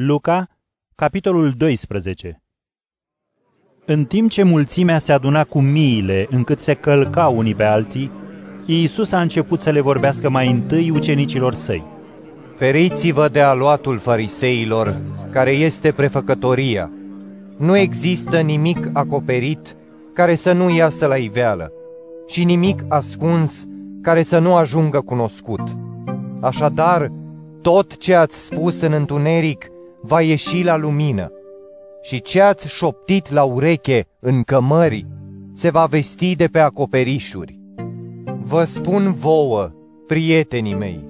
Luca, capitolul 12 În timp ce mulțimea se aduna cu miile încât se călca unii pe alții, Iisus a început să le vorbească mai întâi ucenicilor săi. Feriți-vă de aluatul fariseilor, care este prefăcătoria. Nu există nimic acoperit care să nu iasă la iveală și nimic ascuns care să nu ajungă cunoscut. Așadar, tot ce ați spus în întuneric va ieși la lumină și ce ați șoptit la ureche în cămări se va vesti de pe acoperișuri. Vă spun vouă, prietenii mei,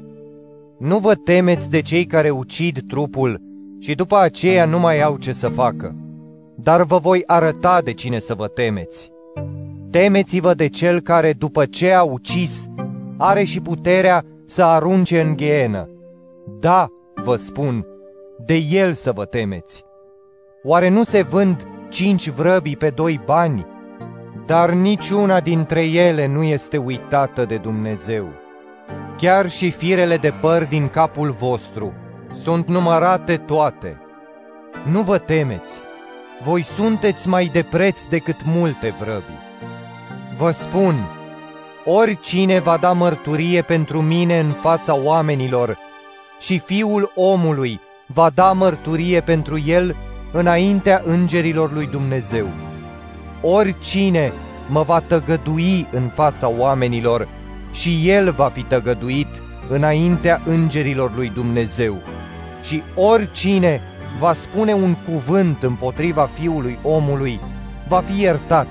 nu vă temeți de cei care ucid trupul și după aceea nu mai au ce să facă, dar vă voi arăta de cine să vă temeți. Temeți-vă de cel care, după ce a ucis, are și puterea să arunce în ghienă. Da, vă spun, de el să vă temeți. Oare nu se vând cinci vrăbii pe doi bani? Dar niciuna dintre ele nu este uitată de Dumnezeu. Chiar și firele de păr din capul vostru sunt numărate toate. Nu vă temeți, voi sunteți mai de preț decât multe vrăbii. Vă spun, oricine va da mărturie pentru mine în fața oamenilor și fiul omului va da mărturie pentru el înaintea îngerilor lui Dumnezeu. Oricine mă va tăgădui în fața oamenilor și el va fi tăgăduit înaintea îngerilor lui Dumnezeu. Și oricine va spune un cuvânt împotriva fiului omului va fi iertat.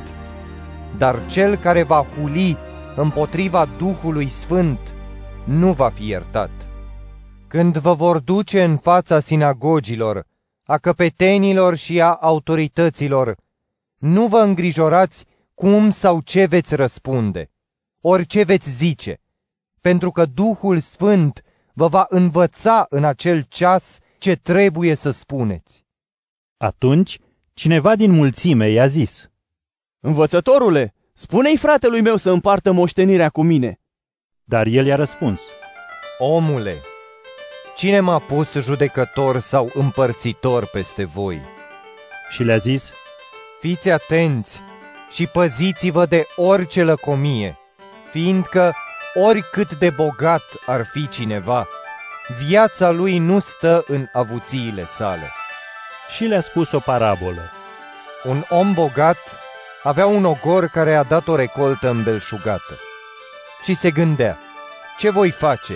Dar cel care va huli împotriva Duhului Sfânt nu va fi iertat. Când vă vor duce în fața sinagogilor, a căpetenilor și a autorităților, nu vă îngrijorați cum sau ce veți răspunde, orice veți zice, pentru că Duhul Sfânt vă va învăța în acel ceas ce trebuie să spuneți. Atunci, cineva din mulțime i-a zis, Învățătorule, spune-i fratelui meu să împartă moștenirea cu mine. Dar el i-a răspuns, Omule, cine m-a pus judecător sau împărțitor peste voi? Și le-a zis, Fiți atenți și păziți-vă de orice lăcomie, fiindcă oricât de bogat ar fi cineva, viața lui nu stă în avuțiile sale. Și le-a spus o parabolă. Un om bogat avea un ogor care a dat o recoltă îmbelșugată. Și se gândea, ce voi face,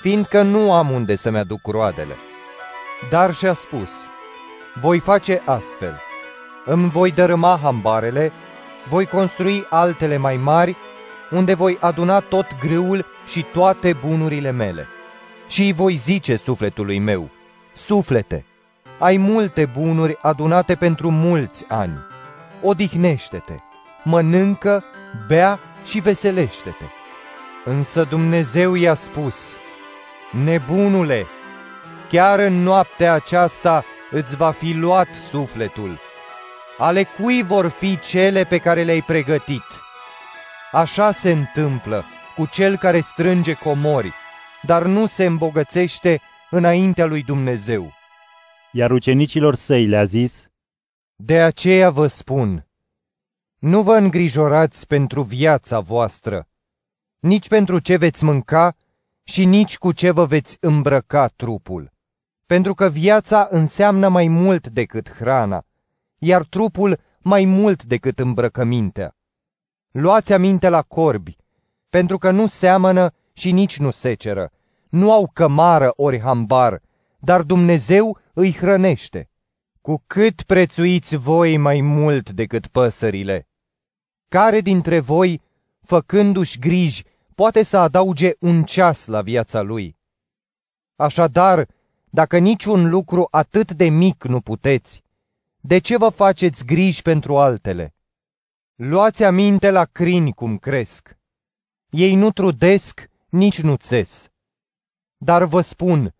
fiindcă nu am unde să-mi aduc roadele. Dar și-a spus, voi face astfel, îmi voi dărâma hambarele, voi construi altele mai mari, unde voi aduna tot grâul și toate bunurile mele. Și îi voi zice sufletului meu, suflete, ai multe bunuri adunate pentru mulți ani. Odihnește-te, mănâncă, bea și veselește-te. Însă Dumnezeu i-a spus, Nebunule, chiar în noaptea aceasta îți va fi luat sufletul. Ale cui vor fi cele pe care le-ai pregătit? Așa se întâmplă cu cel care strânge comori, dar nu se îmbogățește înaintea lui Dumnezeu. Iar ucenicilor săi le-a zis, De aceea vă spun, nu vă îngrijorați pentru viața voastră, nici pentru ce veți mânca și nici cu ce vă veți îmbrăca trupul. Pentru că viața înseamnă mai mult decât hrana, iar trupul mai mult decât îmbrăcămintea. Luați aminte la corbi, pentru că nu seamănă și nici nu seceră, nu au cămară ori hambar, dar Dumnezeu îi hrănește. Cu cât prețuiți voi mai mult decât păsările? Care dintre voi, făcându-și griji, poate să adauge un ceas la viața lui? Așadar, dacă niciun lucru atât de mic nu puteți, de ce vă faceți griji pentru altele? Luați aminte la crini cum cresc. Ei nu trudesc, nici nu țes. Dar vă spun,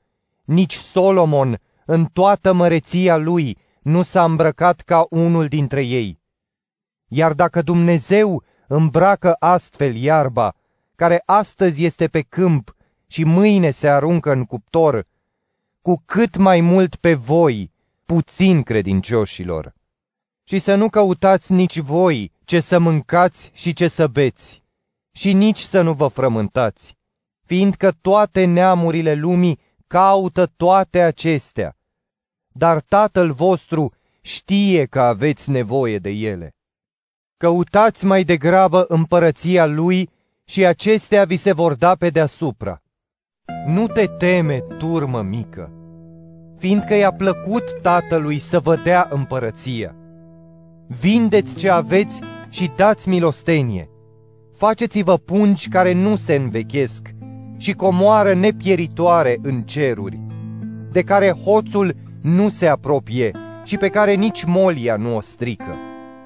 nici Solomon, în toată măreția lui, nu s-a îmbrăcat ca unul dintre ei. Iar dacă Dumnezeu îmbracă astfel iarba, care astăzi este pe câmp și mâine se aruncă în cuptor, cu cât mai mult pe voi, puțin credincioșilor. Și să nu căutați nici voi ce să mâncați și ce să beți, și nici să nu vă frământați, fiindcă toate neamurile lumii caută toate acestea. Dar Tatăl vostru știe că aveți nevoie de ele. Căutați mai degrabă împărăția Lui și acestea vi se vor da pe deasupra. Nu te teme, turmă mică, fiindcă i-a plăcut Tatălui să vă dea împărăția. Vindeți ce aveți și dați milostenie. Faceți-vă pungi care nu se învechesc și comoară nepieritoare în ceruri, de care hoțul nu se apropie și pe care nici molia nu o strică.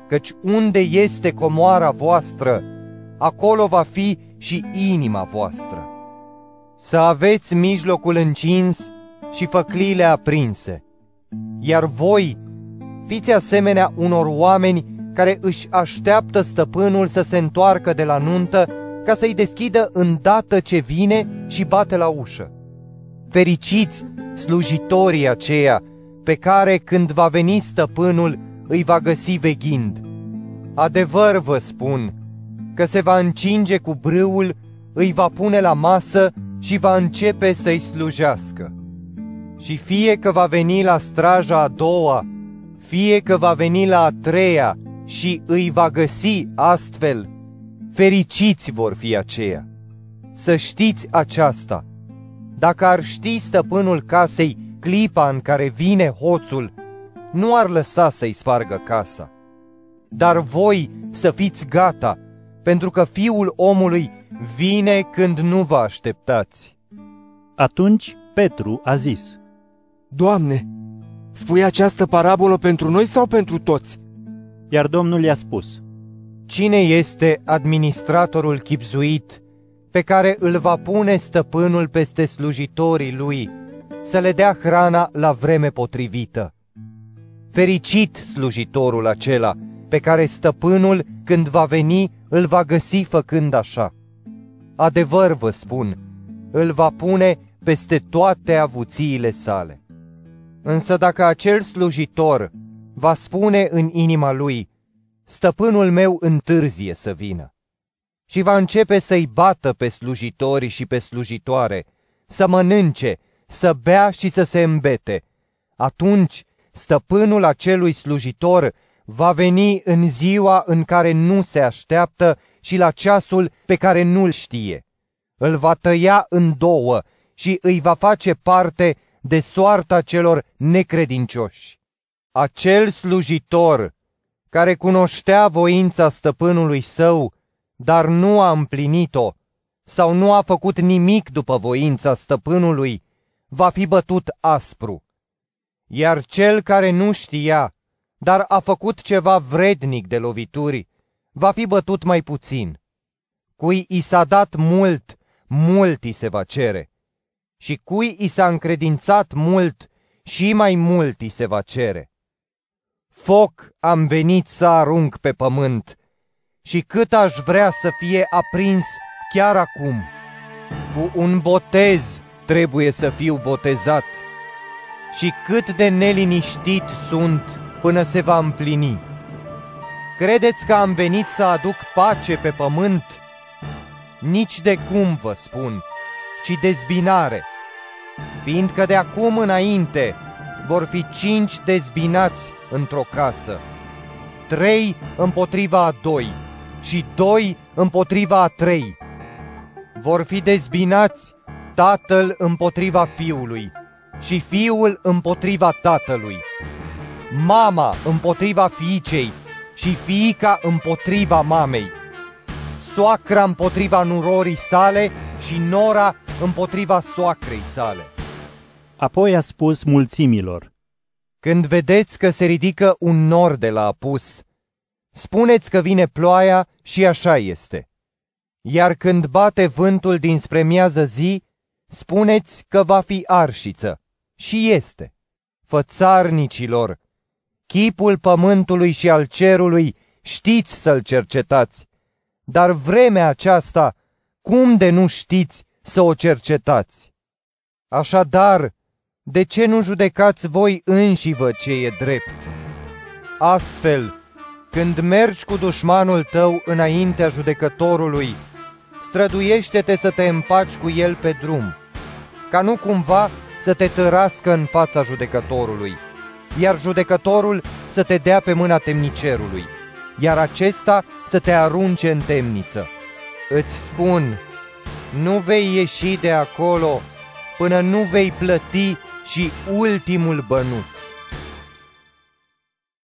Căci unde este comoara voastră, acolo va fi și inima voastră. Să aveți mijlocul încins și făclile aprinse, iar voi fiți asemenea unor oameni care își așteaptă stăpânul să se întoarcă de la nuntă ca să-i deschidă îndată ce vine și bate la ușă. Fericiți slujitorii aceia pe care când va veni stăpânul îi va găsi veghind. Adevăr vă spun că se va încinge cu brâul, îi va pune la masă și va începe să-i slujească. Și fie că va veni la straja a doua, fie că va veni la a treia și îi va găsi astfel, fericiți vor fi aceia. Să știți aceasta, dacă ar ști stăpânul casei clipa în care vine hoțul, nu ar lăsa să-i spargă casa. Dar voi să fiți gata, pentru că fiul omului vine când nu vă așteptați. Atunci Petru a zis, Doamne, spui această parabolă pentru noi sau pentru toți? Iar Domnul i-a spus, Cine este administratorul chipzuit pe care îl va pune stăpânul peste slujitorii lui să le dea hrana la vreme potrivită? Fericit slujitorul acela pe care stăpânul, când va veni, îl va găsi făcând așa. Adevăr vă spun, îl va pune peste toate avuțiile sale. Însă dacă acel slujitor va spune în inima lui, stăpânul meu întârzie să vină, și va începe să-i bată pe slujitori și pe slujitoare, să mănânce, să bea și să se îmbete, atunci stăpânul acelui slujitor va veni în ziua în care nu se așteaptă și la ceasul pe care nu-l știe. Îl va tăia în două și îi va face parte de soarta celor necredincioși. Acel slujitor care cunoștea voința stăpânului său, dar nu a împlinit-o, sau nu a făcut nimic după voința stăpânului, va fi bătut aspru. Iar cel care nu știa, dar a făcut ceva vrednic de lovituri, va fi bătut mai puțin. Cui i s-a dat mult, mult i se va cere. Și cui i s-a încredințat mult, și mai mult i se va cere. Foc am venit să arunc pe pământ și cât aș vrea să fie aprins chiar acum. Cu un botez trebuie să fiu botezat și cât de neliniștit sunt până se va împlini. Credeți că am venit să aduc pace pe pământ? Nici de cum vă spun, ci dezbinare, fiindcă de acum înainte vor fi cinci dezbinați într-o casă, trei împotriva a doi și doi împotriva a trei. Vor fi dezbinați tatăl împotriva fiului și fiul împotriva tatălui, mama împotriva fiicei și fiica împotriva mamei, soacra împotriva nurorii sale și nora împotriva soacrei sale. Apoi a spus mulțimilor, Când vedeți că se ridică un nor de la apus, spuneți că vine ploaia și așa este. Iar când bate vântul dinspre miază zi, spuneți că va fi arșiță. Și este. Fățarnicilor, chipul pământului și al cerului știți să-l cercetați, dar vremea aceasta, cum de nu știți să o cercetați? Așadar, De ce nu judecați voi înșivă ce e drept? Astfel, când mergi cu dușmanul tău înaintea judecătorului, străduiește-te să te împaci cu el pe drum, ca nu cumva să te tărască în fața judecătorului, iar judecătorul să te dea pe mâna temnicerului, iar acesta să te arunce în temniță. Îți spun, nu vei ieși de acolo până nu vei plăti și ultimul bănuț.